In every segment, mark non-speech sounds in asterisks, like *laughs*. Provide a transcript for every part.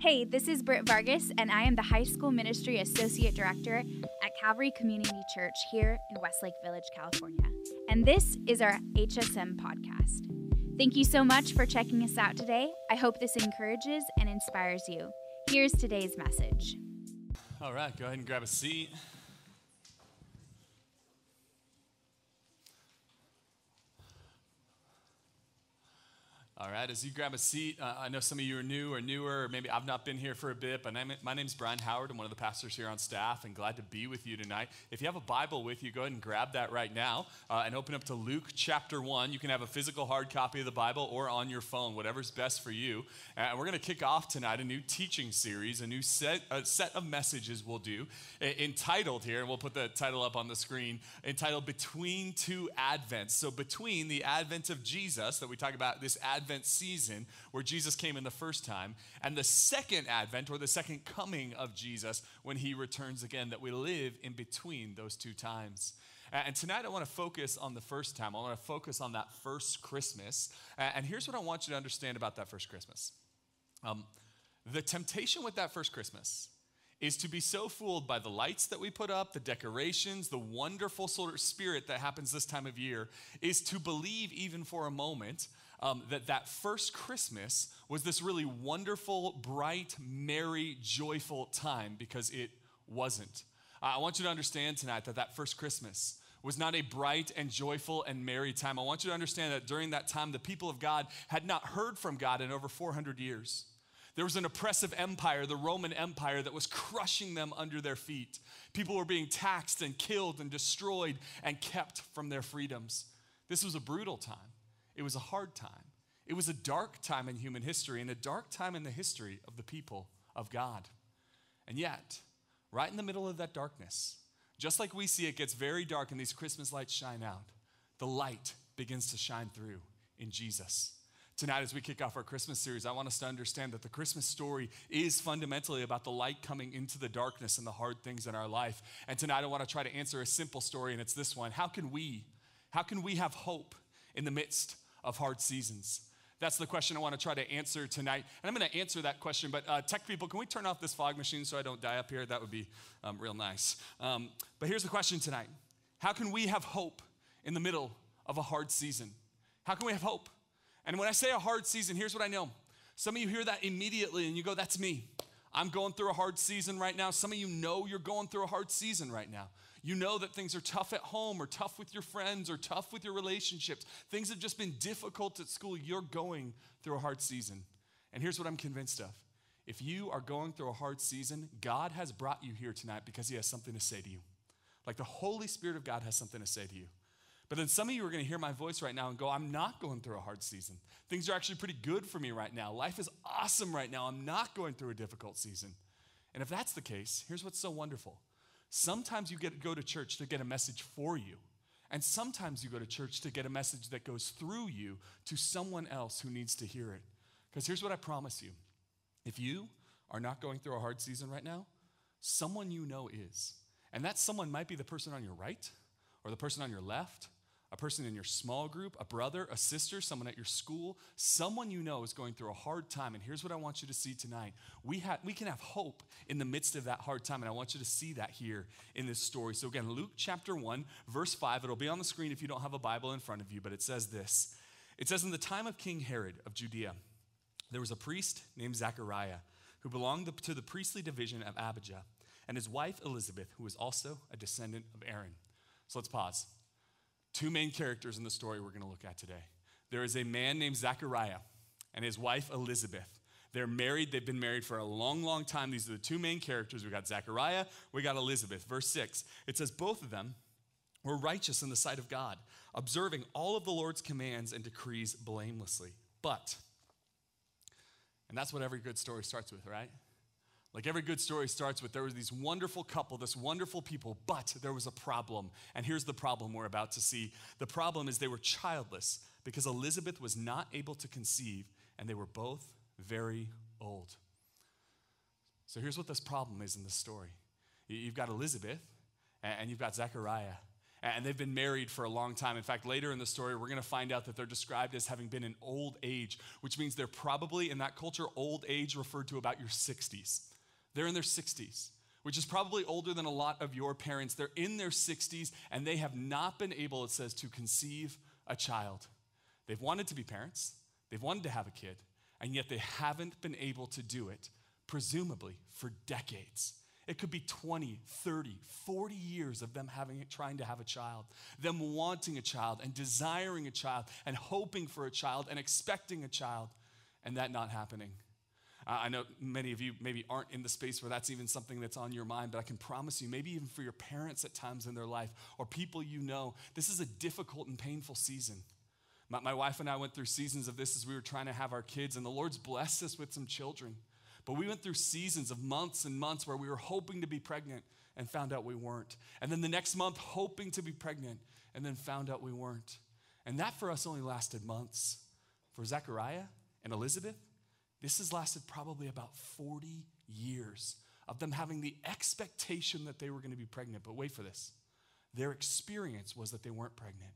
Hey, this is Britt Vargas, and I am the High School Ministry Associate Director at Calvary Community Church here in Westlake Village, California. And this is our HSM podcast. Thank you so much for checking us out today. I hope this encourages and inspires you. Here's today's message. All right, go ahead and grab a seat. All right, as you grab a seat, uh, I know some of you are new or newer, or maybe I've not been here for a bit, but my name is Brian Howard. I'm one of the pastors here on staff and glad to be with you tonight. If you have a Bible with you, go ahead and grab that right now uh, and open up to Luke chapter 1. You can have a physical hard copy of the Bible or on your phone, whatever's best for you. Uh, and we're going to kick off tonight a new teaching series, a new set, a set of messages we'll do, entitled here, and we'll put the title up on the screen, entitled Between Two Advents. So, between the advent of Jesus that we talk about, this advent Advent season where Jesus came in the first time, and the second Advent or the second coming of Jesus when he returns again, that we live in between those two times. And tonight I want to focus on the first time. I want to focus on that first Christmas. And here's what I want you to understand about that first Christmas um, the temptation with that first Christmas is to be so fooled by the lights that we put up, the decorations, the wonderful sort of spirit that happens this time of year, is to believe even for a moment um, that that first Christmas was this really wonderful, bright, merry, joyful time because it wasn't. I want you to understand tonight that that first Christmas was not a bright and joyful and merry time. I want you to understand that during that time, the people of God had not heard from God in over 400 years. There was an oppressive empire, the Roman Empire, that was crushing them under their feet. People were being taxed and killed and destroyed and kept from their freedoms. This was a brutal time. It was a hard time. It was a dark time in human history and a dark time in the history of the people of God. And yet, right in the middle of that darkness, just like we see it gets very dark and these Christmas lights shine out, the light begins to shine through in Jesus. Tonight, as we kick off our Christmas series, I want us to understand that the Christmas story is fundamentally about the light coming into the darkness and the hard things in our life. And tonight, I want to try to answer a simple story, and it's this one How can we, how can we have hope in the midst of hard seasons? That's the question I want to try to answer tonight. And I'm going to answer that question, but uh, tech people, can we turn off this fog machine so I don't die up here? That would be um, real nice. Um, but here's the question tonight How can we have hope in the middle of a hard season? How can we have hope? And when I say a hard season, here's what I know. Some of you hear that immediately and you go, That's me. I'm going through a hard season right now. Some of you know you're going through a hard season right now. You know that things are tough at home or tough with your friends or tough with your relationships. Things have just been difficult at school. You're going through a hard season. And here's what I'm convinced of if you are going through a hard season, God has brought you here tonight because He has something to say to you. Like the Holy Spirit of God has something to say to you. But then some of you are going to hear my voice right now and go, I'm not going through a hard season. Things are actually pretty good for me right now. Life is awesome right now. I'm not going through a difficult season. And if that's the case, here's what's so wonderful Sometimes you get, go to church to get a message for you. And sometimes you go to church to get a message that goes through you to someone else who needs to hear it. Because here's what I promise you if you are not going through a hard season right now, someone you know is. And that someone might be the person on your right, or the person on your left, a person in your small group, a brother, a sister, someone at your school, someone you know is going through a hard time. And here's what I want you to see tonight. We, have, we can have hope in the midst of that hard time. And I want you to see that here in this story. So, again, Luke chapter 1, verse 5. It'll be on the screen if you don't have a Bible in front of you, but it says this It says, In the time of King Herod of Judea, there was a priest named Zechariah who belonged to the priestly division of Abijah, and his wife Elizabeth, who was also a descendant of Aaron. So let's pause. Two main characters in the story we're going to look at today. There is a man named Zechariah and his wife Elizabeth. They're married, they've been married for a long, long time. These are the two main characters. We got Zechariah, we got Elizabeth. Verse 6, it says, Both of them were righteous in the sight of God, observing all of the Lord's commands and decrees blamelessly. But, and that's what every good story starts with, right? Like every good story starts with there was these wonderful couple, this wonderful people, but there was a problem. And here's the problem we're about to see. The problem is they were childless because Elizabeth was not able to conceive and they were both very old. So here's what this problem is in this story. You've got Elizabeth and you've got Zechariah. And they've been married for a long time. In fact, later in the story, we're going to find out that they're described as having been in old age, which means they're probably, in that culture, old age referred to about your 60s. They're in their 60s, which is probably older than a lot of your parents. They're in their 60s, and they have not been able, it says, to conceive a child. They've wanted to be parents, they've wanted to have a kid, and yet they haven't been able to do it, presumably for decades. It could be 20, 30, 40 years of them having trying to have a child, them wanting a child and desiring a child and hoping for a child and expecting a child, and that not happening. I know many of you maybe aren't in the space where that's even something that's on your mind, but I can promise you, maybe even for your parents at times in their life or people you know, this is a difficult and painful season. My, my wife and I went through seasons of this as we were trying to have our kids, and the Lord's blessed us with some children. But we went through seasons of months and months where we were hoping to be pregnant and found out we weren't. And then the next month, hoping to be pregnant and then found out we weren't. And that for us only lasted months. For Zechariah and Elizabeth, this has lasted probably about 40 years of them having the expectation that they were going to be pregnant. But wait for this their experience was that they weren't pregnant.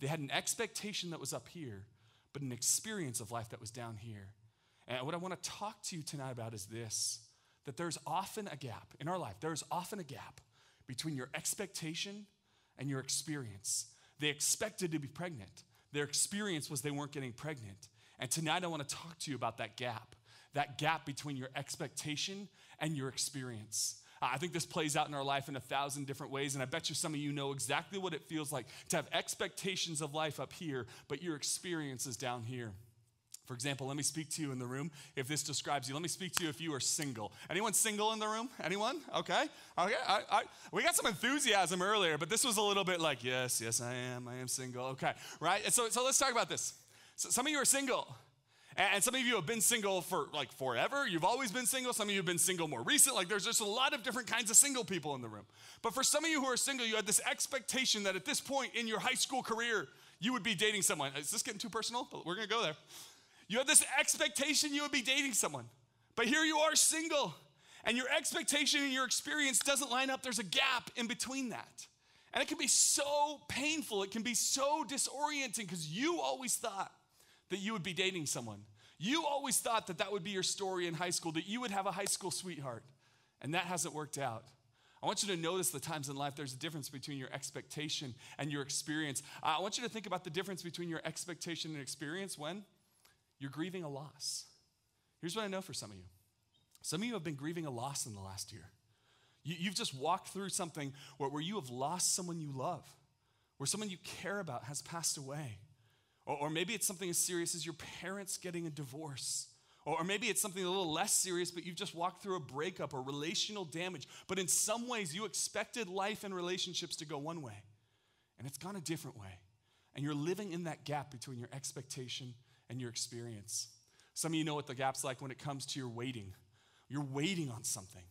They had an expectation that was up here, but an experience of life that was down here. And what I want to talk to you tonight about is this that there's often a gap in our life, there's often a gap between your expectation and your experience. They expected to be pregnant, their experience was they weren't getting pregnant. And tonight I want to talk to you about that gap, that gap between your expectation and your experience. I think this plays out in our life in a thousand different ways, and I bet you some of you know exactly what it feels like to have expectations of life up here, but your experience is down here. For example, let me speak to you in the room if this describes you. Let me speak to you if you are single. Anyone single in the room? Anyone? Okay. Okay. I, I, we got some enthusiasm earlier, but this was a little bit like, yes, yes, I am. I am single. Okay. Right? And so, so let's talk about this. So some of you are single. And some of you have been single for like forever. You've always been single. Some of you have been single more recent. Like there's just a lot of different kinds of single people in the room. But for some of you who are single, you had this expectation that at this point in your high school career, you would be dating someone. Is this getting too personal? But we're going to go there. You had this expectation you would be dating someone. But here you are single. And your expectation and your experience doesn't line up. There's a gap in between that. And it can be so painful. It can be so disorienting because you always thought that you would be dating someone. You always thought that that would be your story in high school, that you would have a high school sweetheart, and that hasn't worked out. I want you to notice the times in life there's a difference between your expectation and your experience. I want you to think about the difference between your expectation and experience when you're grieving a loss. Here's what I know for some of you some of you have been grieving a loss in the last year. You, have just walked through something where, where you have lost someone you love, where someone you care about has passed away. Or, or maybe it's something as serious as your parents getting a divorce. Or, or maybe it's something a little less serious, but you've just walked through a breakup or relational damage. But in some ways, you expected life and relationships to go one way, and it's gone a different way. And you're living in that gap between your expectation and your experience. Some of you know what the gap's like when it comes to your waiting. You're waiting on something.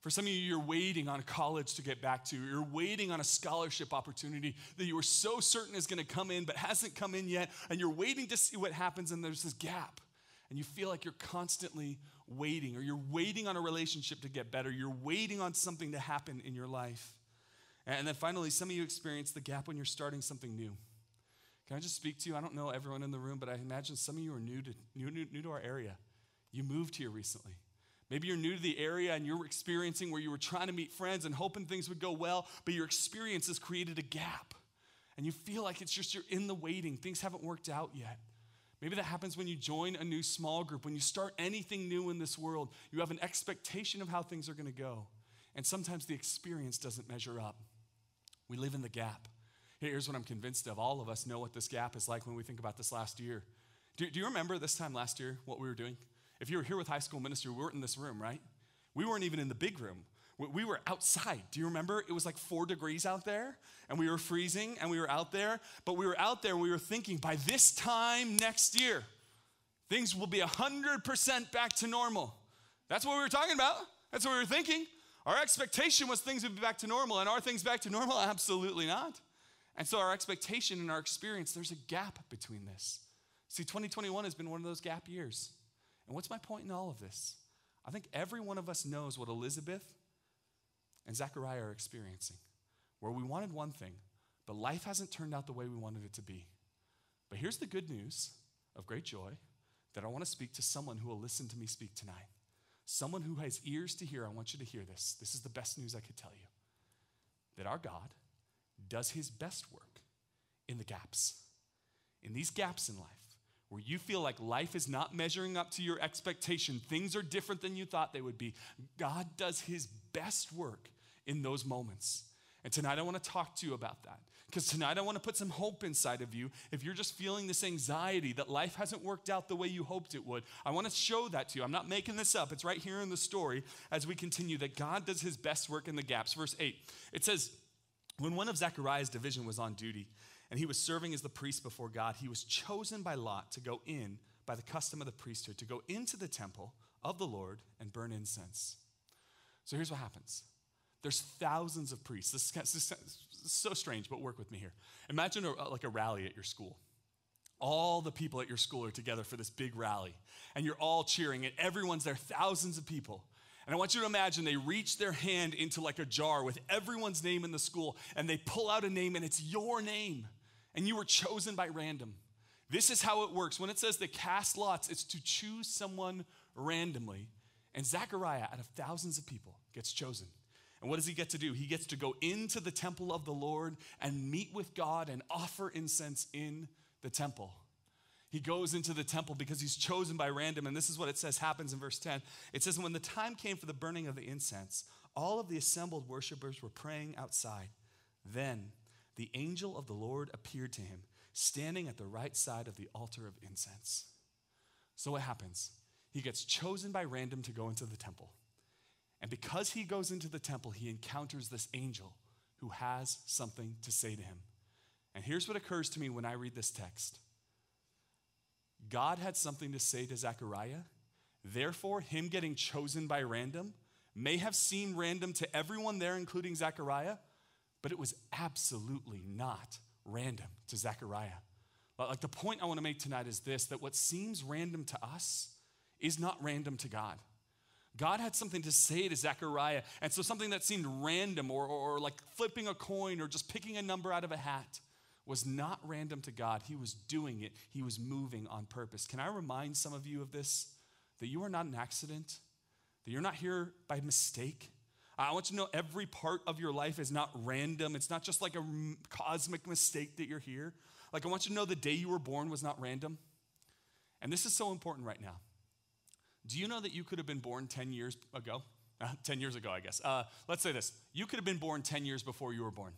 For some of you, you're waiting on college to get back to. You're waiting on a scholarship opportunity that you were so certain is going to come in, but hasn't come in yet. And you're waiting to see what happens, and there's this gap. And you feel like you're constantly waiting, or you're waiting on a relationship to get better. You're waiting on something to happen in your life. And then finally, some of you experience the gap when you're starting something new. Can I just speak to you? I don't know everyone in the room, but I imagine some of you are new to, new, new, new to our area. You moved here recently. Maybe you're new to the area and you're experiencing where you were trying to meet friends and hoping things would go well, but your experience has created a gap. And you feel like it's just you're in the waiting. Things haven't worked out yet. Maybe that happens when you join a new small group. When you start anything new in this world, you have an expectation of how things are going to go. And sometimes the experience doesn't measure up. We live in the gap. Here's what I'm convinced of all of us know what this gap is like when we think about this last year. Do, do you remember this time last year what we were doing? If you were here with high school ministry, we weren't in this room, right? We weren't even in the big room. We were outside. Do you remember? It was like four degrees out there, and we were freezing, and we were out there. But we were out there, and we were thinking by this time next year, things will be 100% back to normal. That's what we were talking about. That's what we were thinking. Our expectation was things would be back to normal, and are things back to normal? *laughs* Absolutely not. And so, our expectation and our experience, there's a gap between this. See, 2021 has been one of those gap years. And what's my point in all of this? I think every one of us knows what Elizabeth and Zechariah are experiencing, where we wanted one thing, but life hasn't turned out the way we wanted it to be. But here's the good news of great joy that I want to speak to someone who will listen to me speak tonight. Someone who has ears to hear, I want you to hear this. This is the best news I could tell you that our God does his best work in the gaps, in these gaps in life where you feel like life is not measuring up to your expectation, things are different than you thought they would be. God does his best work in those moments. And tonight I want to talk to you about that. Because tonight I want to put some hope inside of you. If you're just feeling this anxiety that life hasn't worked out the way you hoped it would, I want to show that to you. I'm not making this up, it's right here in the story as we continue that God does his best work in the gaps. Verse 8, it says, When one of Zechariah's division was on duty and he was serving as the priest before God, he was chosen by Lot to go in by the custom of the priesthood, to go into the temple of the Lord and burn incense. So here's what happens. There's thousands of priests. This is, so strange, but work with me here. Imagine a, like a rally at your school. All the people at your school are together for this big rally, and you're all cheering, and everyone's there, thousands of people. And I want you to imagine they reach their hand into like a jar with everyone's name in the school, and they pull out a name, and it's your name, and you were chosen by random. This is how it works. When it says they cast lots, it's to choose someone randomly. And Zechariah, out of thousands of people, gets chosen. And what does he get to do? He gets to go into the temple of the Lord and meet with God and offer incense in the temple. He goes into the temple because he's chosen by random. And this is what it says happens in verse 10. It says, When the time came for the burning of the incense, all of the assembled worshipers were praying outside. Then the angel of the Lord appeared to him, standing at the right side of the altar of incense. So what happens? He gets chosen by random to go into the temple. And because he goes into the temple, he encounters this angel who has something to say to him. And here's what occurs to me when I read this text God had something to say to Zechariah. Therefore, him getting chosen by random may have seemed random to everyone there, including Zechariah, but it was absolutely not random to Zechariah. Like the point I want to make tonight is this that what seems random to us is not random to God. God had something to say to Zechariah. And so something that seemed random or, or, or, like flipping a coin or just picking a number out of a hat was not random to God. He was doing it, He was moving on purpose. Can I remind some of you of this? That you are not an accident, that you're not here by mistake. I want you to know every part of your life is not random. It's not just like a cosmic mistake that you're here. Like, I want you to know the day you were born was not random. And this is so important right now. Do you know that you could have been born 10 years ago? Uh, *laughs* 10 years ago, I guess. Uh, let's say this you could have been born 10 years before you were born.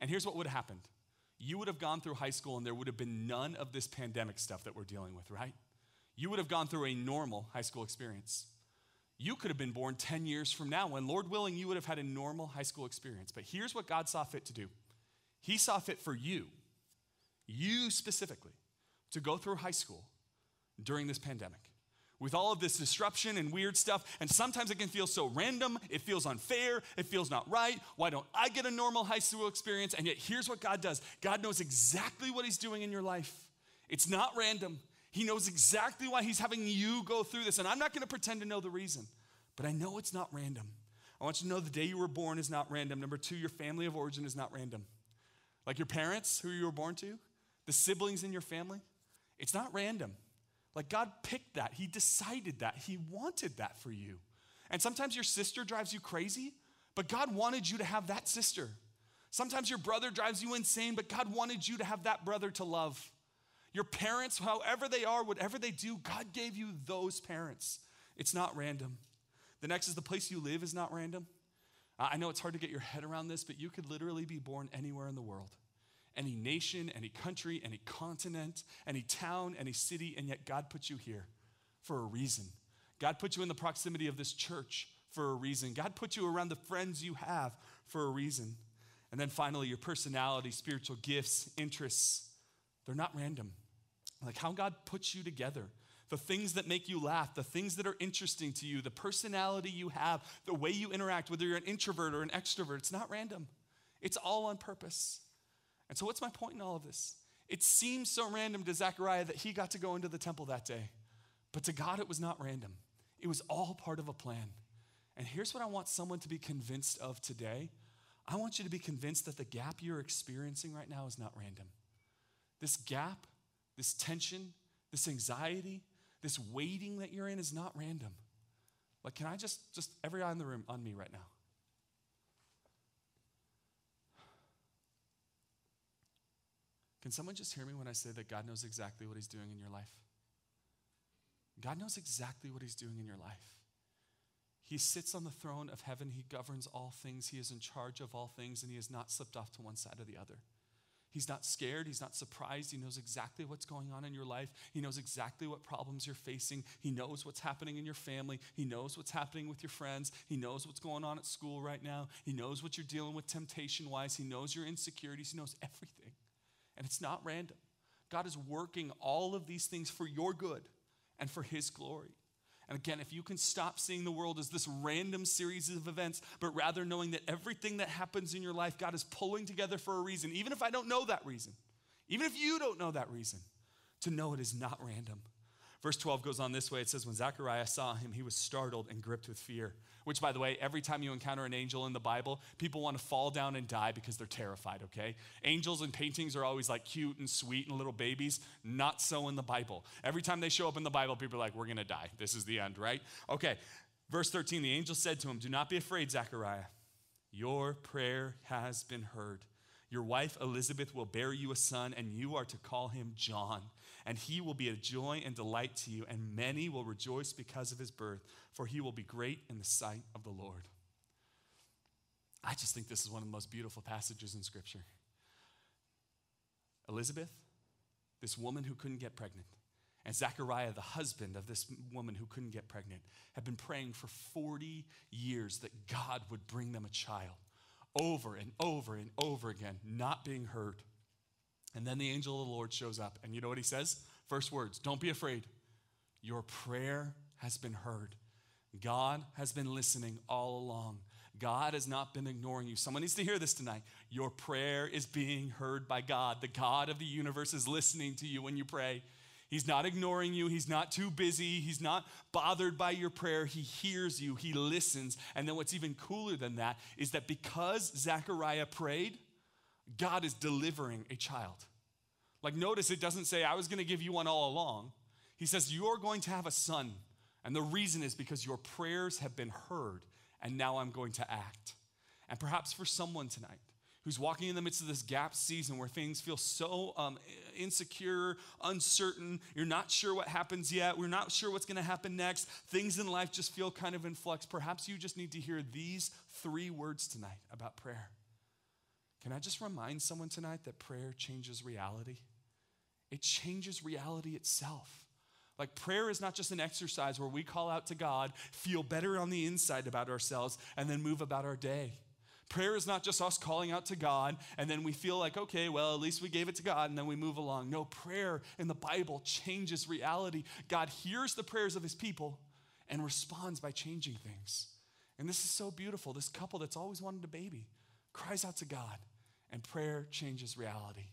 And here's what would have happened you would have gone through high school and there would have been none of this pandemic stuff that we're dealing with, right? You would have gone through a normal high school experience. You could have been born 10 years from now when, Lord willing, you would have had a normal high school experience. But here's what God saw fit to do He saw fit for you, you specifically, to go through high school during this pandemic with all of this disruption and weird stuff. And sometimes it can feel so random, it feels unfair, it feels not right. Why don't I get a normal high school experience? And yet, here's what God does God knows exactly what He's doing in your life. It's not random. He knows exactly why He's having you go through this. And I'm not gonna pretend to know the reason, but I know it's not random. I want you to know the day you were born is not random. Number two, your family of origin is not random. Like your parents, who you were born to, the siblings in your family, it's not random. Like God picked that, He decided that, He wanted that for you. And sometimes your sister drives you crazy, but God wanted you to have that sister. Sometimes your brother drives you insane, but God wanted you to have that brother to love. Your parents, however they are, whatever they do, God gave you those parents. It's not random. The next is the place you live is not random. I know it's hard to get your head around this, but you could literally be born anywhere in the world any nation, any country, any continent, any town, any city, and yet God put you here for a reason. God put you in the proximity of this church for a reason. God put you around the friends you have for a reason. And then finally, your personality, spiritual gifts, interests, they're not random. Like how God puts you together, the things that make you laugh, the things that are interesting to you, the personality you have, the way you interact, whether you're an introvert or an extrovert, it's not random. It's all on purpose. And so, what's my point in all of this? It seems so random to Zechariah that he got to go into the temple that day. But to God, it was not random, it was all part of a plan. And here's what I want someone to be convinced of today I want you to be convinced that the gap you're experiencing right now is not random. This gap, this tension, this anxiety, this waiting that you're in is not random. Like, can I just, just every eye in the room on me right now? Can someone just hear me when I say that God knows exactly what He's doing in your life? God knows exactly what He's doing in your life. He sits on the throne of heaven. He governs all things. He is in charge of all things, and He has not slipped off to one side or the other. He's not scared. He's not surprised. He knows exactly what's going on in your life. He knows exactly what problems you're facing. He knows what's happening in your family. He knows what's happening with your friends. He knows what's going on at school right now. He knows what you're dealing with temptation wise. He knows your insecurities. He knows everything. And it's not random. God is working all of these things for your good and for His glory. And again, if you can stop seeing the world as this random series of events, but rather knowing that everything that happens in your life, God is pulling together for a reason, even if I don't know that reason, even if you don't know that reason, to know it is not random. Verse 12 goes on this way it says, When Zechariah saw him, he was startled and gripped with fear. Which, by the way, every time you encounter an angel in the Bible, people want to fall down and die because they're terrified, okay? Angels in paintings are always like cute and sweet and little babies. Not so in the Bible. Every time they show up in the Bible, people are like, We're going to die. This is the end, right? Okay. Verse 13 the angel said to him, Do not be afraid, Zechariah. Your prayer has been heard. Your wife Elizabeth will bear you a son, and you are to call him John and he will be a joy and delight to you, and many will rejoice because of his birth, for he will be great in the sight of the Lord. I just think this is one of the most beautiful passages in Scripture. Elizabeth, this woman who couldn't get pregnant, and Zechariah, the husband of this woman who couldn't get pregnant, have been praying for 40 years that God would bring them a child over and over and over again, not being heard. And then the angel of the Lord shows up. And you know what he says? First words Don't be afraid. Your prayer has been heard. God has been listening all along. God has not been ignoring you. Someone needs to hear this tonight. Your prayer is being heard by God. The God of the universe is listening to you when you pray. He's not ignoring you. He's not too busy. He's not bothered by your prayer. He hears you. He listens. And then what's even cooler than that is that because Zechariah prayed, God is delivering a child. Like, notice it doesn't say, I was going to give you one all along. He says, You're going to have a son. And the reason is because your prayers have been heard, and now I'm going to act. And perhaps for someone tonight who's walking in the midst of this gap season where things feel so um, insecure, uncertain, you're not sure what happens yet, we're not sure what's going to happen next, things in life just feel kind of in flux. Perhaps you just need to hear these three words tonight about prayer can I just remind someone tonight that prayer changes reality? It changes reality itself. Like prayer is not just an exercise where we call out to God, feel better on the inside about ourselves, and then move about our day. Prayer is not just us calling out to God and then we feel like, okay, well, at least we gave it to God and then we move along. No, prayer in the Bible changes reality. God hears the prayers of his people and responds by changing things. And this is so beautiful. This couple that's always wanted a baby cries out to God and prayer changes reality.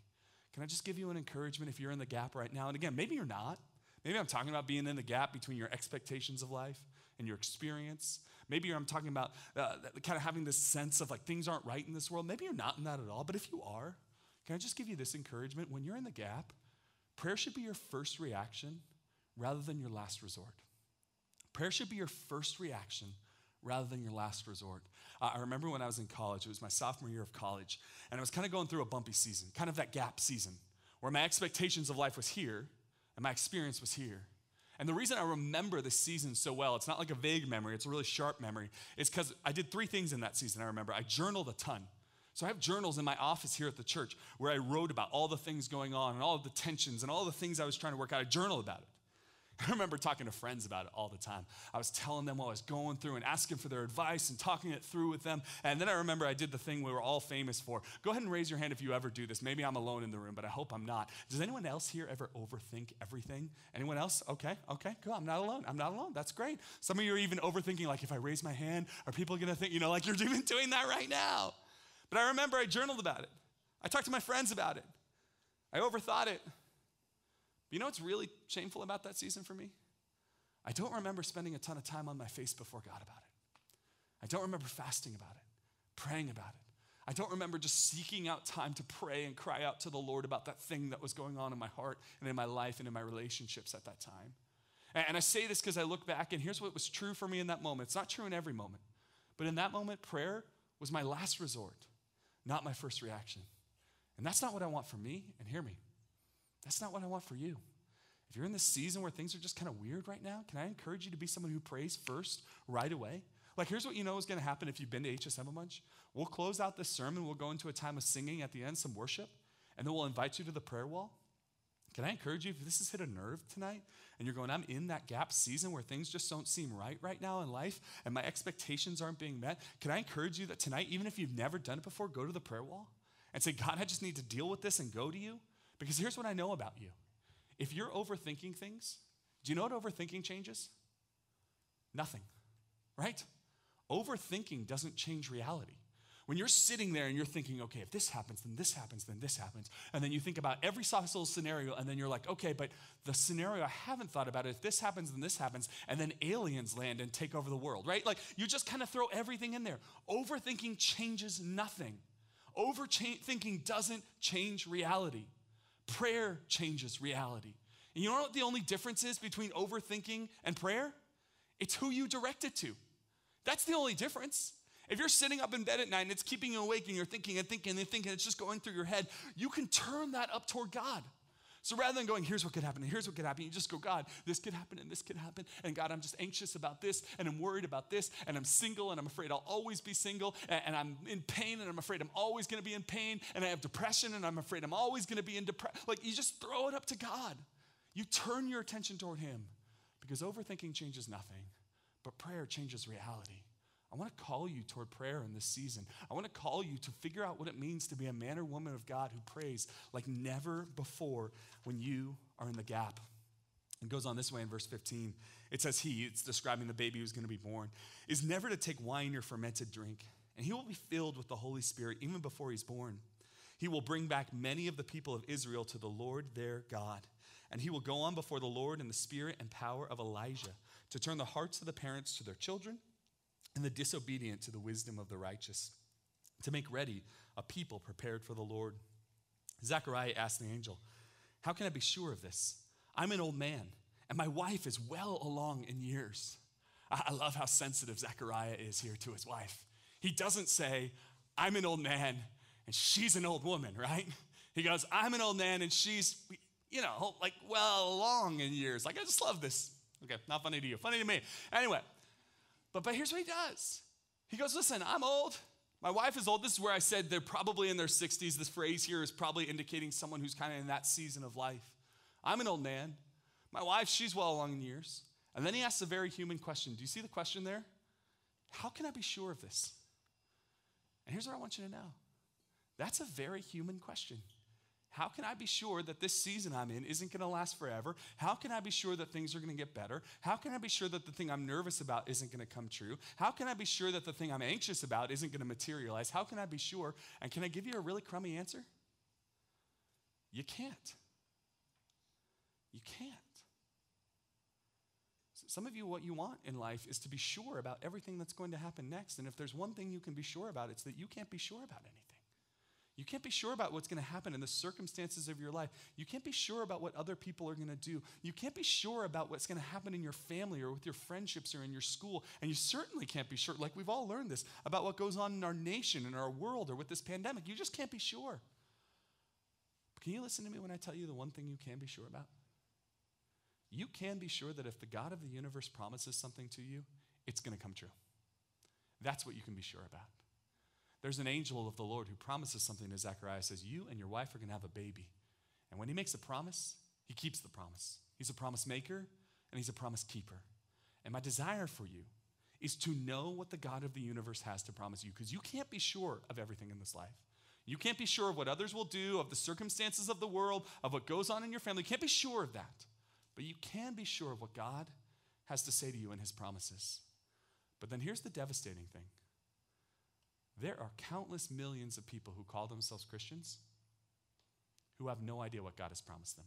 Can I just give you an encouragement if you're in the gap right now? And again, maybe you're not. Maybe I'm talking about being in the gap between your expectations of life and your experience. Maybe I'm talking about uh, kind of having this sense of like things aren't right in this world. Maybe you're not in that at all. But if you are, can I just give you this encouragement? When you're in the gap, prayer should be your first reaction rather than your last resort. Prayer should be your first reaction rather than your last resort. I remember when I was in college, it was my sophomore year of college, and I was kind of going through a bumpy season, kind of that gap season, where my expectations of life was here and my experience was here. And the reason I remember this season so well, it's not like a vague memory, it's a really sharp memory, is because I did three things in that season I remember. I journaled a ton. So I have journals in my office here at the church where I wrote about all the things going on and all the tensions and all the things I was trying to work out. I journaled about it. I remember talking to friends about it all the time. I was telling them what I was going through and asking for their advice and talking it through with them. And then I remember I did the thing we were all famous for. Go ahead and raise your hand if you ever do this. Maybe I'm alone in the room, but I hope I'm not. Does anyone else here ever overthink everything? Anyone else? Okay, okay, cool. I'm not alone. I'm not alone. That's great. Some of you are even overthinking, like, if I raise my hand, are people going to think, you know, like you're *laughs* even doing that right now? But I remember I journaled about it. I talked to my friends about it. I overthought it. You know what's really shameful about that season for me? I don't remember spending a ton of time on my face before God about it. I don't remember fasting about it, praying about it. I don't remember just seeking out time to pray and cry out to the Lord about that thing that was going on in my heart and in my life and in my relationships at that time. And I say this because I look back and here's what was true for me in that moment. It's not true in every moment, but in that moment, prayer was my last resort, not my first reaction. And that's not what I want for me, and hear me. That's not what I want for you. If you're in this season where things are just kind of weird right now, can I encourage you to be someone who prays first right away? Like, here's what you know is going to happen if you've been to HSM a bunch. We'll close out this sermon, we'll go into a time of singing at the end, some worship, and then we'll invite you to the prayer wall. Can I encourage you, if this has hit a nerve tonight and you're going, I'm in that gap season where things just don't seem right right now in life and my expectations aren't being met, can I encourage you that tonight, even if you've never done it before, go to the prayer wall and say, God, I just need to deal with this and go to you? Because here's what I know about you. If you're overthinking things, do you know what overthinking changes? Nothing, right? Overthinking doesn't change reality. When you're sitting there and you're thinking, okay, if this happens, then this happens, then this happens, and then you think about every possible scenario, and then you're like, okay, but the scenario I haven't thought about, if this happens, then this happens, and then aliens land and take over the world, right? Like you just kind of throw everything in there. Overthinking changes nothing. Overthinking doesn't change reality. Prayer changes reality. And you know what the only difference is between overthinking and prayer? It's who you direct it to. That's the only difference. If you're sitting up in bed at night and it's keeping you awake and you're thinking and thinking and thinking, it's just going through your head, you can turn that up toward God. So rather than going, here's what could happen, and here's what could happen, you just go, God, this could happen, and this could happen, and God, I'm just anxious about this, and I'm worried about this, and I'm single, and I'm afraid I'll always be single, and, and I'm in pain, and I'm afraid I'm always gonna be in pain, and I have depression, and I'm afraid I'm always gonna be in depression. Like, you just throw it up to God. You turn your attention toward Him, because overthinking changes nothing, but prayer changes reality. I want to call you toward prayer in this season. I want to call you to figure out what it means to be a man or woman of God who prays like never before when you are in the gap. It goes on this way in verse 15. It says, He, it's describing the baby who's going to be born, is never to take wine or fermented drink, and he will be filled with the Holy Spirit even before he's born. He will bring back many of the people of Israel to the Lord their God. And he will go on before the Lord in the spirit and power of Elijah to turn the hearts of the parents to their children and the disobedient to the wisdom of the righteous, to make ready a people prepared for the Lord. Zechariah asked the angel, How can I be sure of this? I'm an old man, and my wife is well along in years. I love how sensitive Zechariah is here to his wife. He doesn't say, I'm an old man and she's an old woman, right? He goes, I'm an old man and she's, you know, like well along in years. Like, I just love this. Okay, not funny to you, funny to me. Anyway, but, but here's what he does He goes, Listen, I'm old. My wife is old. This is where I said they're probably in their 60s. This phrase here is probably indicating someone who's kind of in that season of life. I'm an old man. My wife, she's well along in years. And then he asks a very human question. Do you see the question there? How can I be sure of this? And here's what I want you to know that's a very human question. How can I be sure that this season I'm in isn't going to last forever? How can I be sure that things are going to get better? How can I be sure that the thing I'm nervous about isn't going to come true? How can I be sure that the thing I'm anxious about isn't going to materialize? How can I be sure? And can I give you a really crummy answer? You can't. You can't. Some of you, what you want in life is to be sure about everything that's going to happen next. And if there's one thing you can be sure about, it's that you can't be sure about anything. You can't be sure about what's going to happen in the circumstances of your life. You can't be sure about what other people are going to do. You can't be sure about what's going to happen in your family or with your friendships or in your school. And you certainly can't be sure, like we've all learned this, about what goes on in our nation, in our world, or with this pandemic. You just can't be sure. But can you listen to me when I tell you the one thing you can be sure about? You can be sure that if the God of the universe promises something to you, it's going to come true. That's what you can be sure about. There's an angel of the Lord who promises something to Zechariah, says, You and your wife are going to have a baby. And when he makes a promise, he keeps the promise. He's a promise maker and he's a promise keeper. And my desire for you is to know what the God of the universe has to promise you because you can't be sure of everything in this life. You can't be sure of what others will do, of the circumstances of the world, of what goes on in your family. You can't be sure of that. But you can be sure of what God has to say to you in his promises. But then here's the devastating thing there are countless millions of people who call themselves Christians who have no idea what God has promised them.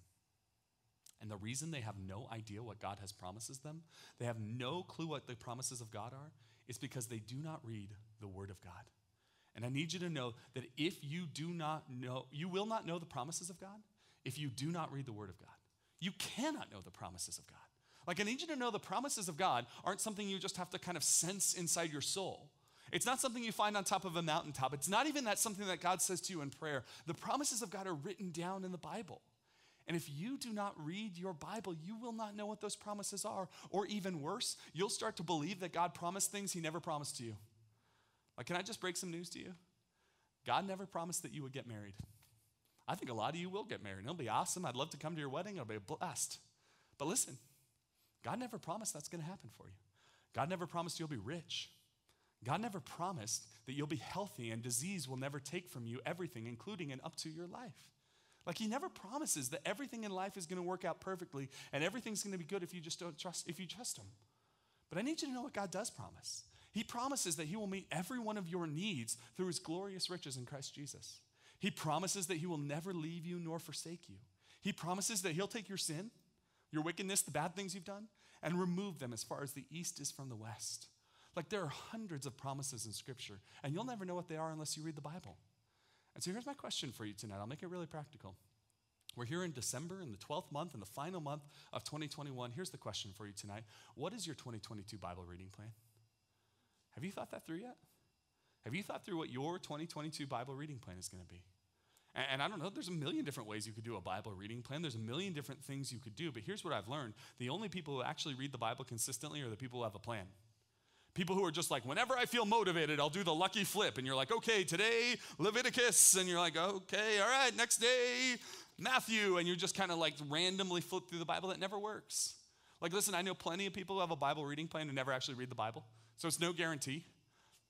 And the reason they have no idea what God has promises them, they have no clue what the promises of God are, is because they do not read the Word of God. And I need you to know that if you do not know, you will not know the promises of God if you do not read the Word of God. You cannot know the promises of God. Like, I need you to know the promises of God aren't something you just have to kind of sense inside your soul. It's not something you find on top of a mountaintop. It's not even that something that God says to you in prayer. The promises of God are written down in the Bible. And if you do not read your Bible, you will not know what those promises are. Or even worse, you'll start to believe that God promised things he never promised to you. Like, can I just break some news to you? God never promised that you would get married. I think a lot of you will get married. It'll be awesome. I'd love to come to your wedding. It'll be blessed. But listen, God never promised that's going to happen for you. God never promised you'll be rich. God never promised that you'll be healthy and disease will never take from you everything, including and up to your life. Like he never promises that everything in life is going to work out perfectly and everything's going to be good if you just don't trust if you trust him. But I need you to know what God does promise. He promises that He will meet every one of your needs through His glorious riches in Christ Jesus. He promises that He will never leave you nor forsake you. He promises that He'll take your sin, your wickedness, the bad things you've done, and remove them as far as the east is from the west. Like there are hundreds of promises in Scripture, and you'll never know what they are unless you read the Bible. And so here's my question for you tonight. I'll make it really practical. We're here in December, in the 12th month, in the final month of 2021. Here's the question for you tonight What is your 2022 Bible reading plan? Have you thought that through yet? Have you thought through what your 2022 Bible reading plan is going to be? And, and I don't know, there's a million different ways you could do a Bible reading plan. There's a million different things you could do. But here's what I've learned the only people who actually read the Bible consistently are the people who have a plan. People who are just like, whenever I feel motivated, I'll do the lucky flip. And you're like, okay, today, Leviticus. And you're like, okay, all right, next day, Matthew. And you're just kind of like randomly flip through the Bible. That never works. Like, listen, I know plenty of people who have a Bible reading plan who never actually read the Bible. So it's no guarantee.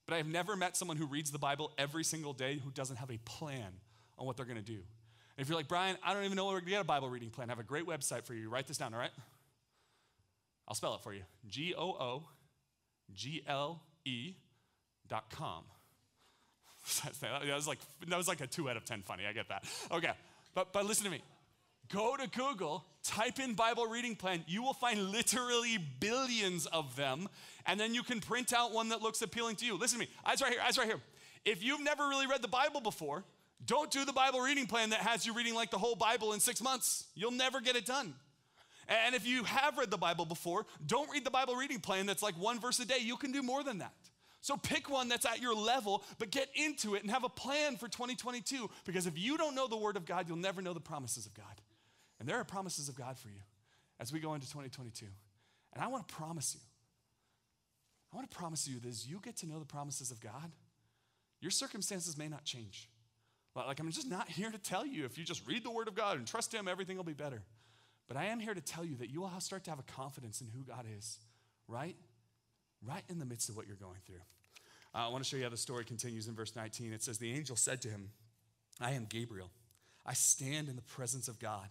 But I have never met someone who reads the Bible every single day who doesn't have a plan on what they're going to do. And if you're like, Brian, I don't even know where to get a Bible reading plan, I have a great website for you. Write this down, all right? I'll spell it for you G O O G L E dot com. *laughs* that, was like, that was like a two out of 10 funny. I get that. Okay. But, but listen to me. Go to Google, type in Bible reading plan. You will find literally billions of them, and then you can print out one that looks appealing to you. Listen to me, eyes right here, eyes right here. If you've never really read the Bible before, don't do the Bible reading plan that has you reading like the whole Bible in six months. You'll never get it done. And if you have read the Bible before, don't read the Bible reading plan that's like one verse a day. You can do more than that. So pick one that's at your level, but get into it and have a plan for 2022. Because if you don't know the Word of God, you'll never know the promises of God. And there are promises of God for you as we go into 2022. And I want to promise you, I want to promise you that as you get to know the promises of God, your circumstances may not change. Like, I'm just not here to tell you if you just read the Word of God and trust Him, everything will be better. But I am here to tell you that you will start to have a confidence in who God is, right? Right in the midst of what you're going through. Uh, I want to show you how the story continues in verse 19. It says, The angel said to him, I am Gabriel. I stand in the presence of God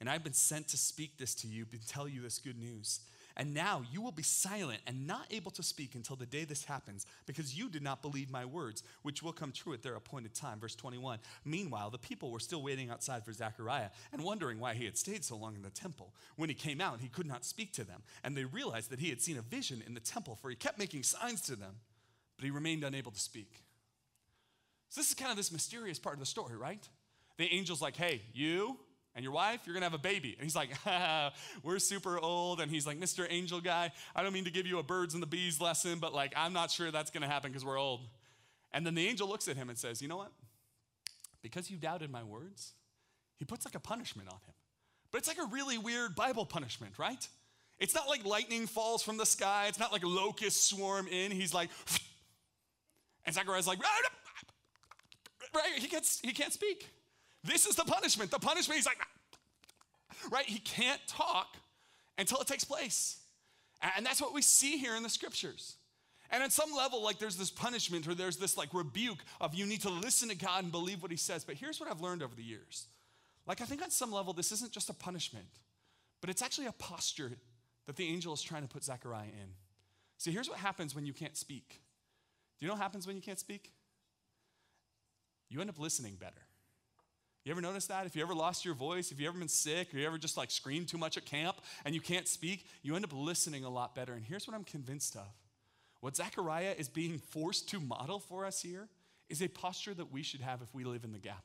and I've been sent to speak this to you, to tell you this good news. And now you will be silent and not able to speak until the day this happens, because you did not believe my words, which will come true at their appointed time. Verse 21. Meanwhile, the people were still waiting outside for Zechariah and wondering why he had stayed so long in the temple. When he came out, he could not speak to them, and they realized that he had seen a vision in the temple, for he kept making signs to them, but he remained unable to speak. So, this is kind of this mysterious part of the story, right? The angel's like, hey, you, and your wife, you're gonna have a baby. And he's like, *laughs* we're super old. And he's like, Mr. Angel Guy, I don't mean to give you a birds and the bees lesson, but like, I'm not sure that's gonna happen because we're old. And then the angel looks at him and says, You know what? Because you doubted my words, he puts like a punishment on him. But it's like a really weird Bible punishment, right? It's not like lightning falls from the sky, it's not like locusts swarm in. He's like, *laughs* and Zechariah's like, *laughs* right? He, gets, he can't speak. This is the punishment. The punishment, he's like, right? He can't talk until it takes place. And that's what we see here in the scriptures. And at some level, like there's this punishment or there's this like rebuke of you need to listen to God and believe what he says. But here's what I've learned over the years. Like I think on some level, this isn't just a punishment, but it's actually a posture that the angel is trying to put Zechariah in. See, here's what happens when you can't speak. Do you know what happens when you can't speak? You end up listening better. You ever notice that? If you ever lost your voice, if you ever been sick, or you ever just like screamed too much at camp and you can't speak, you end up listening a lot better. And here's what I'm convinced of what Zechariah is being forced to model for us here is a posture that we should have if we live in the gap.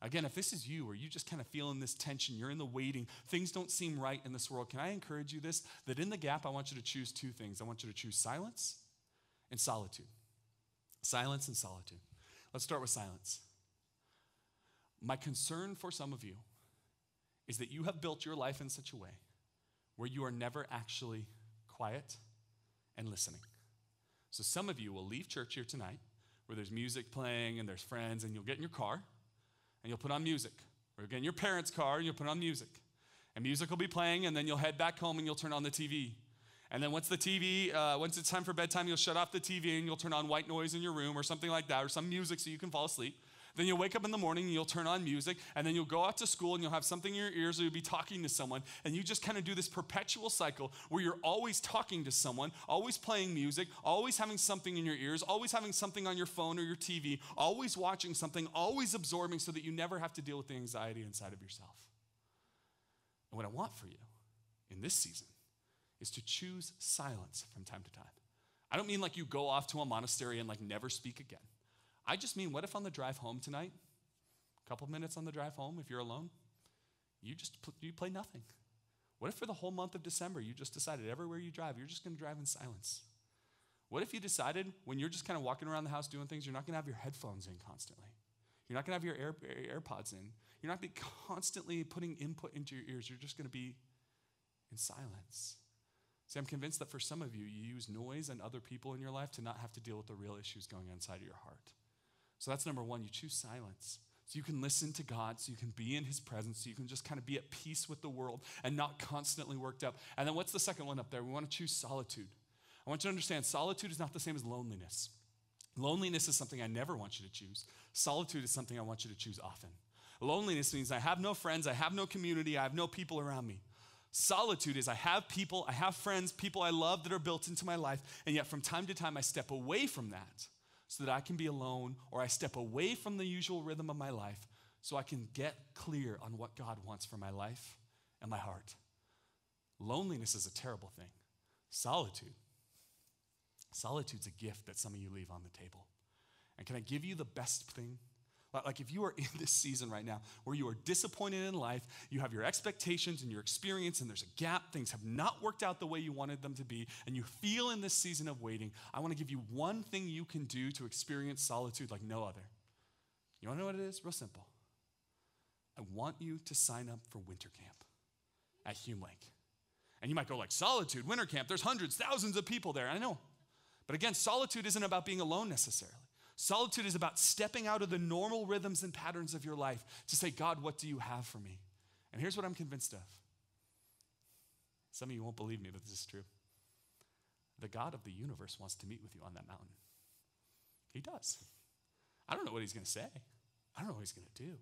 Again, if this is you or you just kind of feeling this tension, you're in the waiting, things don't seem right in this world, can I encourage you this? That in the gap, I want you to choose two things. I want you to choose silence and solitude. Silence and solitude. Let's start with silence. My concern for some of you is that you have built your life in such a way where you are never actually quiet and listening. So some of you will leave church here tonight where there's music playing and there's friends, and you'll get in your car and you'll put on music. Or get in your parents' car and you'll put on music. And music will be playing, and then you'll head back home and you'll turn on the TV. And then once the TV, uh, once it's time for bedtime, you'll shut off the TV and you'll turn on white noise in your room or something like that, or some music so you can fall asleep. Then you'll wake up in the morning and you'll turn on music, and then you'll go out to school and you'll have something in your ears or you'll be talking to someone, and you just kind of do this perpetual cycle where you're always talking to someone, always playing music, always having something in your ears, always having something on your phone or your TV, always watching something, always absorbing so that you never have to deal with the anxiety inside of yourself. And what I want for you in this season is to choose silence from time to time. I don't mean like you go off to a monastery and like never speak again. I just mean, what if on the drive home tonight, a couple minutes on the drive home, if you're alone, you just you play nothing? What if for the whole month of December you just decided everywhere you drive, you're just going to drive in silence? What if you decided when you're just kind of walking around the house doing things, you're not going to have your headphones in constantly? You're not going to have your Air, AirPods in. You're not going to be constantly putting input into your ears. You're just going to be in silence. See, I'm convinced that for some of you, you use noise and other people in your life to not have to deal with the real issues going on inside of your heart. So that's number one. You choose silence. So you can listen to God, so you can be in His presence, so you can just kind of be at peace with the world and not constantly worked up. And then what's the second one up there? We want to choose solitude. I want you to understand solitude is not the same as loneliness. Loneliness is something I never want you to choose. Solitude is something I want you to choose often. Loneliness means I have no friends, I have no community, I have no people around me. Solitude is I have people, I have friends, people I love that are built into my life, and yet from time to time I step away from that so that I can be alone, or I step away from the usual rhythm of my life so I can get clear on what God wants for my life and my heart. Loneliness is a terrible thing. Solitude. Solitude's a gift that some of you leave on the table. And can I give you the best thing? Like, if you are *laughs* in this season right now where you are disappointed in life, you have your expectations and your experience, and there's a gap, things have not worked out the way you wanted them to be, and you feel in this season of waiting, I want to give you one thing you can do to experience solitude like no other. You want to know what it is? Real simple. I want you to sign up for winter camp at Hume Lake. And you might go like, solitude, winter camp, there's hundreds, thousands of people there. I know. But again, solitude isn't about being alone necessarily. Solitude is about stepping out of the normal rhythms and patterns of your life to say, God, what do you have for me? And here's what I'm convinced of. Some of you won't believe me, but this is true. The God of the universe wants to meet with you on that mountain. He does. I don't know what he's going to say, I don't know what he's going to do.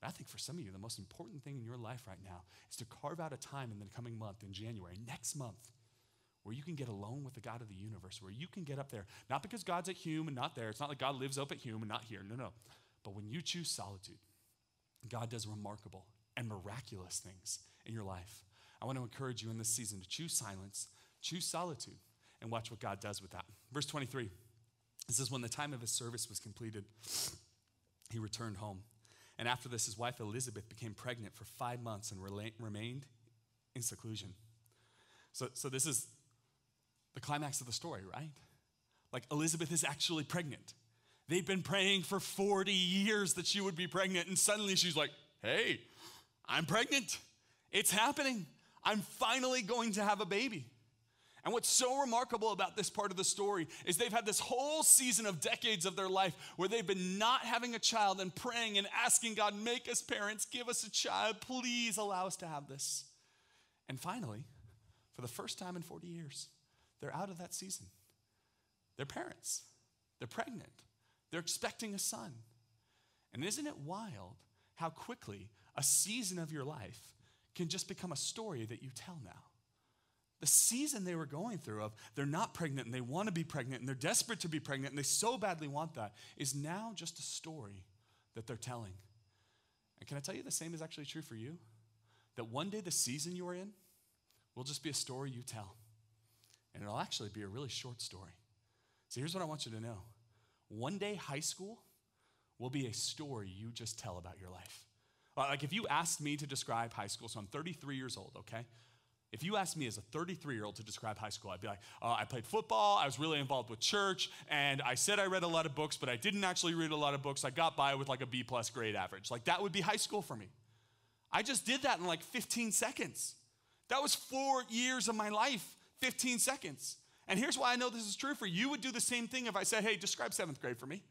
But I think for some of you, the most important thing in your life right now is to carve out a time in the coming month, in January, next month, where you can get alone with the God of the universe, where you can get up there, not because God's at Hume and not there. It's not like God lives up at Hume and not here. No, no. But when you choose solitude, God does remarkable and miraculous things in your life. I want to encourage you in this season to choose silence, choose solitude, and watch what God does with that. Verse 23 this is When the time of his service was completed, *sniffs* he returned home. And after this, his wife Elizabeth became pregnant for five months and remained in seclusion. So, so this is the climax of the story, right? Like Elizabeth is actually pregnant. They've been praying for 40 years that she would be pregnant, and suddenly she's like, hey, I'm pregnant. It's happening. I'm finally going to have a baby. And what's so remarkable about this part of the story is they've had this whole season of decades of their life where they've been not having a child and praying and asking God, make us parents, give us a child, please allow us to have this. And finally, for the first time in 40 years, they're out of that season. They're parents, they're pregnant, they're expecting a son. And isn't it wild how quickly a season of your life can just become a story that you tell now? The season they were going through of they're not pregnant and they want to be pregnant and they're desperate to be pregnant and they so badly want that is now just a story that they're telling. And can I tell you the same is actually true for you? That one day the season you are in will just be a story you tell. And it'll actually be a really short story. So here's what I want you to know one day high school will be a story you just tell about your life. Uh, like if you asked me to describe high school, so I'm 33 years old, okay? If you asked me as a 33 year old to describe high school, I'd be like, uh, I played football, I was really involved with church, and I said I read a lot of books, but I didn't actually read a lot of books. I got by with like a B plus grade average. Like that would be high school for me. I just did that in like 15 seconds. That was four years of my life, 15 seconds. And here's why I know this is true for you. You would do the same thing if I said, hey, describe seventh grade for me.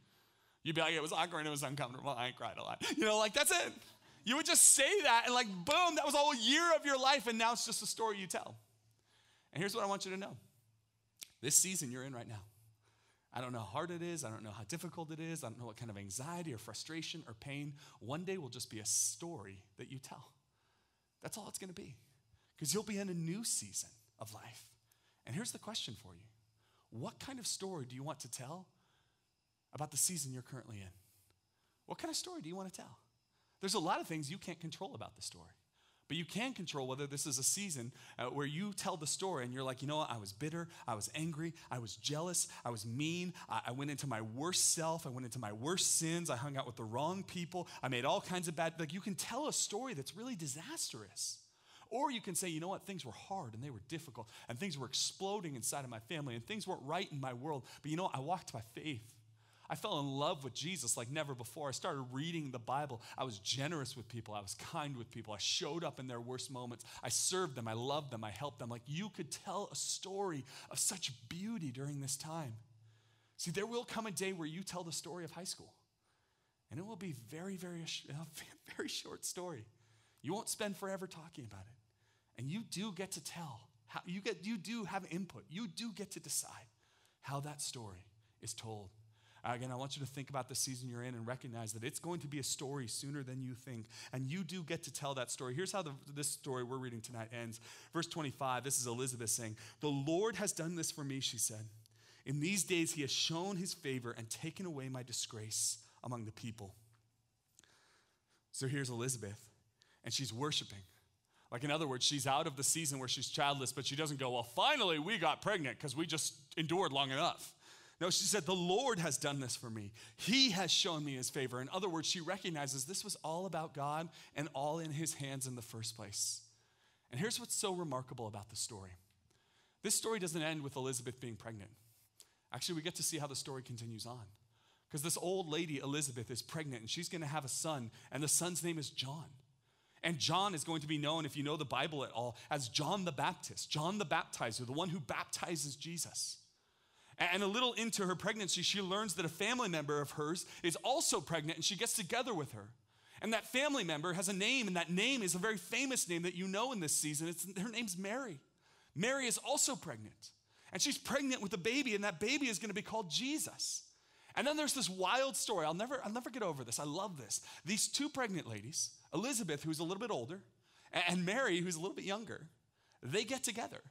You'd be like, it was awkward, and it was uncomfortable, I cried a lot. You know, like that's it. You would just say that, and like, boom, that was a whole year of your life, and now it's just a story you tell. And here's what I want you to know this season you're in right now. I don't know how hard it is. I don't know how difficult it is. I don't know what kind of anxiety or frustration or pain. One day will just be a story that you tell. That's all it's going to be. Because you'll be in a new season of life. And here's the question for you What kind of story do you want to tell about the season you're currently in? What kind of story do you want to tell? There's a lot of things you can't control about the story. But you can control whether this is a season uh, where you tell the story and you're like, you know what, I was bitter, I was angry, I was jealous, I was mean, I, I went into my worst self, I went into my worst sins, I hung out with the wrong people, I made all kinds of bad, like you can tell a story that's really disastrous. Or you can say, you know what, things were hard and they were difficult and things were exploding inside of my family and things weren't right in my world. But you know what, I walked by faith I fell in love with Jesus like never before. I started reading the Bible. I was generous with people. I was kind with people. I showed up in their worst moments. I served them. I loved them. I helped them. Like you could tell a story of such beauty during this time. See, there will come a day where you tell the story of high school. And it will be very, very, *laughs* very short story. You won't spend forever talking about it. And you do get to tell. How, you, get, you do have input. You do get to decide how that story is told. Again, I want you to think about the season you're in and recognize that it's going to be a story sooner than you think. And you do get to tell that story. Here's how the, this story we're reading tonight ends. Verse 25, this is Elizabeth saying, The Lord has done this for me, she said. In these days, he has shown his favor and taken away my disgrace among the people. So here's Elizabeth, and she's worshiping. Like, in other words, she's out of the season where she's childless, but she doesn't go, Well, finally we got pregnant because we just endured long enough. No, she said, The Lord has done this for me. He has shown me his favor. In other words, she recognizes this was all about God and all in his hands in the first place. And here's what's so remarkable about the story this story doesn't end with Elizabeth being pregnant. Actually, we get to see how the story continues on. Because this old lady, Elizabeth, is pregnant and she's going to have a son, and the son's name is John. And John is going to be known, if you know the Bible at all, as John the Baptist, John the Baptizer, the one who baptizes Jesus. And a little into her pregnancy, she learns that a family member of hers is also pregnant and she gets together with her. And that family member has a name, and that name is a very famous name that you know in this season. It's, her name's Mary. Mary is also pregnant. And she's pregnant with a baby, and that baby is going to be called Jesus. And then there's this wild story. I'll never, I'll never get over this. I love this. These two pregnant ladies, Elizabeth, who's a little bit older, and Mary, who's a little bit younger, they get together.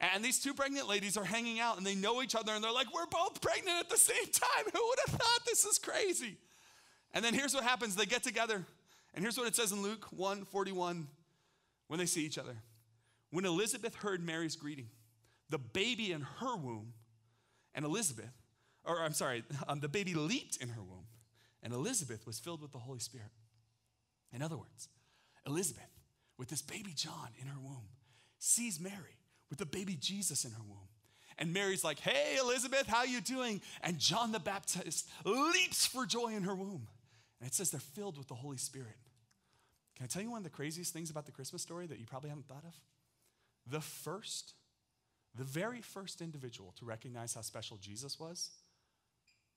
And these two pregnant ladies are hanging out and they know each other and they're like, we're both pregnant at the same time. Who would have thought this is crazy? And then here's what happens they get together. And here's what it says in Luke 1 41 when they see each other. When Elizabeth heard Mary's greeting, the baby in her womb, and Elizabeth, or I'm sorry, um, the baby leaped in her womb, and Elizabeth was filled with the Holy Spirit. In other words, Elizabeth, with this baby John in her womb, sees Mary with the baby Jesus in her womb. And Mary's like, "Hey Elizabeth, how you doing?" And John the Baptist leaps for joy in her womb. And it says they're filled with the Holy Spirit. Can I tell you one of the craziest things about the Christmas story that you probably haven't thought of? The first, the very first individual to recognize how special Jesus was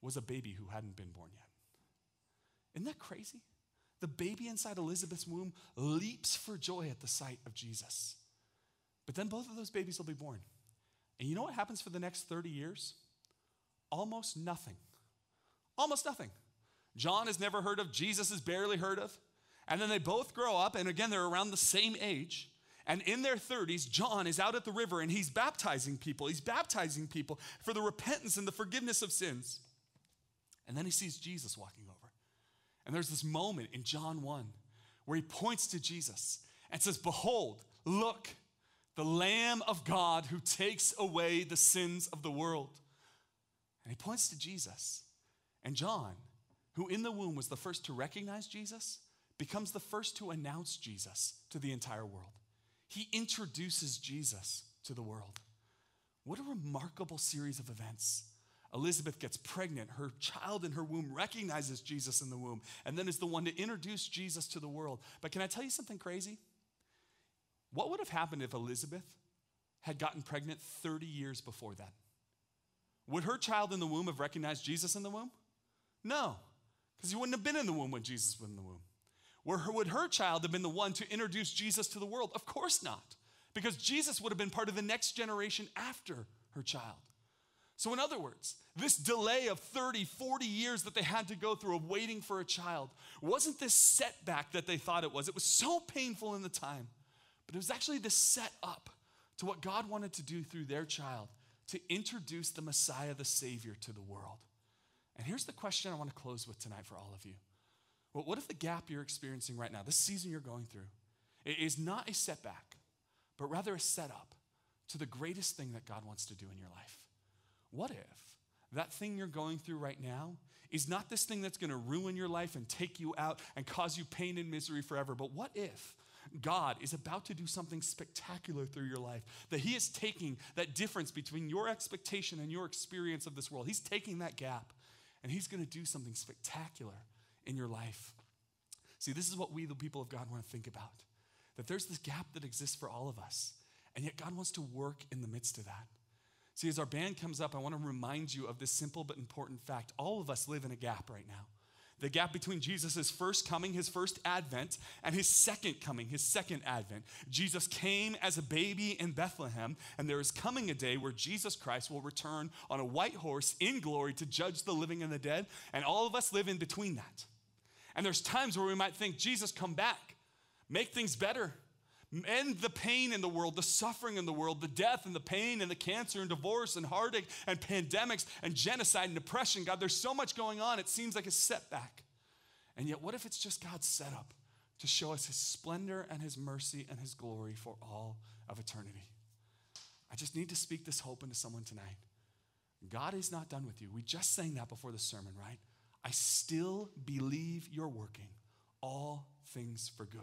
was a baby who hadn't been born yet. Isn't that crazy? The baby inside Elizabeth's womb leaps for joy at the sight of Jesus. But then both of those babies will be born. And you know what happens for the next 30 years? Almost nothing. Almost nothing. John has never heard of, Jesus is barely heard of. And then they both grow up, and again, they're around the same age. And in their 30s, John is out at the river and he's baptizing people. He's baptizing people for the repentance and the forgiveness of sins. And then he sees Jesus walking. And there's this moment in John 1 where he points to Jesus and says, Behold, look, the Lamb of God who takes away the sins of the world. And he points to Jesus. And John, who in the womb was the first to recognize Jesus, becomes the first to announce Jesus to the entire world. He introduces Jesus to the world. What a remarkable series of events. Elizabeth gets pregnant. Her child in her womb recognizes Jesus in the womb and then is the one to introduce Jesus to the world. But can I tell you something crazy? What would have happened if Elizabeth had gotten pregnant 30 years before that? Would her child in the womb have recognized Jesus in the womb? No, because he wouldn't have been in the womb when Jesus was in the womb. Would her child have been the one to introduce Jesus to the world? Of course not, because Jesus would have been part of the next generation after her child. So, in other words, this delay of 30, 40 years that they had to go through of waiting for a child wasn't this setback that they thought it was. It was so painful in the time, but it was actually the set up to what God wanted to do through their child to introduce the Messiah, the Savior, to the world. And here's the question I want to close with tonight for all of you. Well, what if the gap you're experiencing right now, this season you're going through, is not a setback, but rather a setup to the greatest thing that God wants to do in your life? What if that thing you're going through right now is not this thing that's going to ruin your life and take you out and cause you pain and misery forever, but what if God is about to do something spectacular through your life. That He is taking that difference between your expectation and your experience of this world. He's taking that gap and He's going to do something spectacular in your life. See, this is what we, the people of God, want to think about that there's this gap that exists for all of us, and yet God wants to work in the midst of that. See, as our band comes up, I want to remind you of this simple but important fact. All of us live in a gap right now the gap between Jesus' first coming, his first advent, and his second coming, his second advent. Jesus came as a baby in Bethlehem, and there is coming a day where Jesus Christ will return on a white horse in glory to judge the living and the dead, and all of us live in between that. And there's times where we might think, Jesus, come back, make things better end the pain in the world, the suffering in the world, the death and the pain and the cancer and divorce and heartache and pandemics and genocide and depression. God, there's so much going on, it seems like a setback. And yet, what if it's just God's setup to show us his splendor and his mercy and his glory for all of eternity? I just need to speak this hope into someone tonight. God is not done with you. We just sang that before the sermon, right? I still believe you're working all things for good.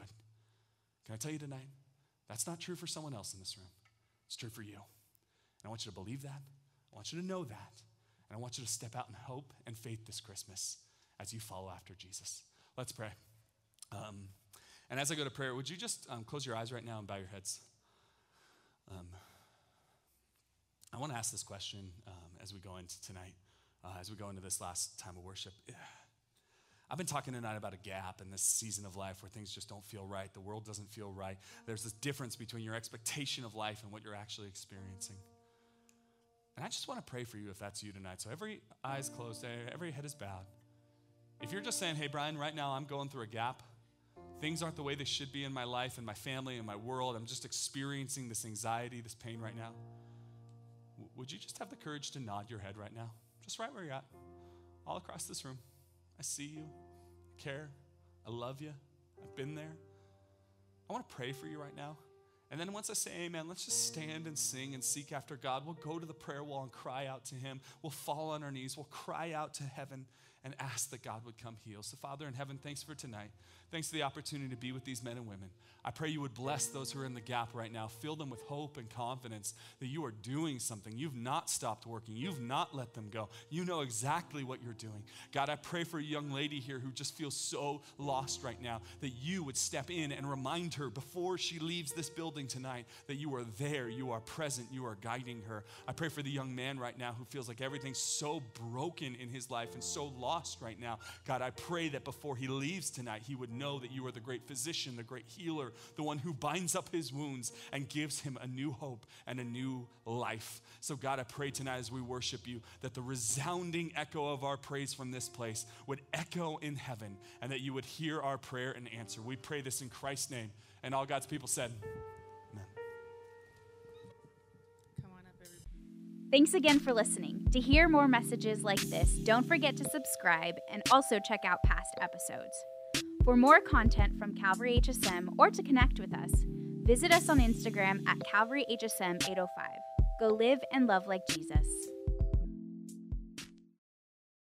Can I tell you tonight? That's not true for someone else in this room. It's true for you. And I want you to believe that. I want you to know that. And I want you to step out in hope and faith this Christmas as you follow after Jesus. Let's pray. Um, and as I go to prayer, would you just um, close your eyes right now and bow your heads? Um, I want to ask this question um, as we go into tonight, uh, as we go into this last time of worship. I've been talking tonight about a gap in this season of life where things just don't feel right. The world doesn't feel right. There's this difference between your expectation of life and what you're actually experiencing. And I just want to pray for you if that's you tonight. So every eyes closed, every head is bowed. If you're just saying, hey, Brian, right now I'm going through a gap, things aren't the way they should be in my life and my family and my world, I'm just experiencing this anxiety, this pain right now, would you just have the courage to nod your head right now? Just right where you're at, all across this room. I see you, I care, I love you, I've been there. I want to pray for you right now. And then once I say amen, let's just stand and sing and seek after God. We'll go to the prayer wall and cry out to Him. We'll fall on our knees. We'll cry out to heaven and ask that God would come heal. So, Father in heaven, thanks for tonight. Thanks for the opportunity to be with these men and women. I pray you would bless those who are in the gap right now. Fill them with hope and confidence that you are doing something. You've not stopped working, you've not let them go. You know exactly what you're doing. God, I pray for a young lady here who just feels so lost right now that you would step in and remind her before she leaves this building tonight that you are there, you are present, you are guiding her. I pray for the young man right now who feels like everything's so broken in his life and so lost right now. God, I pray that before he leaves tonight, he would know that you are the great physician, the great healer, the one who binds up his wounds and gives him a new hope and a new life. So, God, I pray tonight as we worship you that the resounding echo of our praise from this place would echo in heaven and that you would hear our prayer and answer. We pray this in Christ's name. And all God's people said, Thanks again for listening. To hear more messages like this, don't forget to subscribe and also check out past episodes. For more content from Calvary HSM or to connect with us, visit us on Instagram at Calvary HSM 805. Go live and love like Jesus.